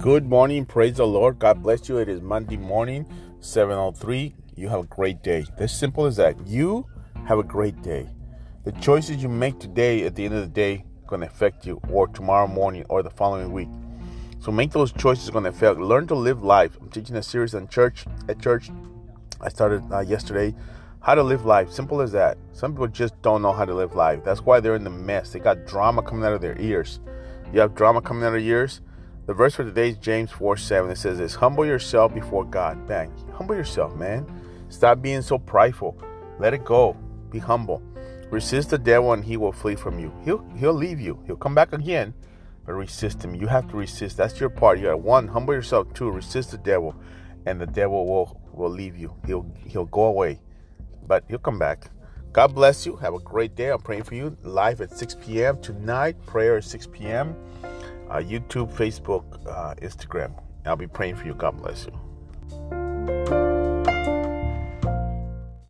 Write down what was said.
Good morning. Praise the Lord. God bless you. It is Monday morning, 7:03. You have a great day. As simple as that. You have a great day. The choices you make today at the end of the day going to affect you or tomorrow morning or the following week. So make those choices going to affect. Learn to live life. I'm teaching a series on church at church. I started uh, yesterday how to live life. Simple as that. Some people just don't know how to live life. That's why they're in the mess. They got drama coming out of their ears. You have drama coming out of your ears. The verse for today is James 4 7. It says this Humble yourself before God. Bang. Humble yourself, man. Stop being so prideful. Let it go. Be humble. Resist the devil and he will flee from you. He'll he'll leave you. He'll come back again, but resist him. You have to resist. That's your part. You got one, humble yourself. Two, resist the devil, and the devil will will leave you. He'll he'll go away, but he'll come back. God bless you. Have a great day. I'm praying for you live at 6 p.m. tonight. Prayer at 6 p.m uh, YouTube, Facebook, uh, Instagram. I'll be praying for you. God bless you.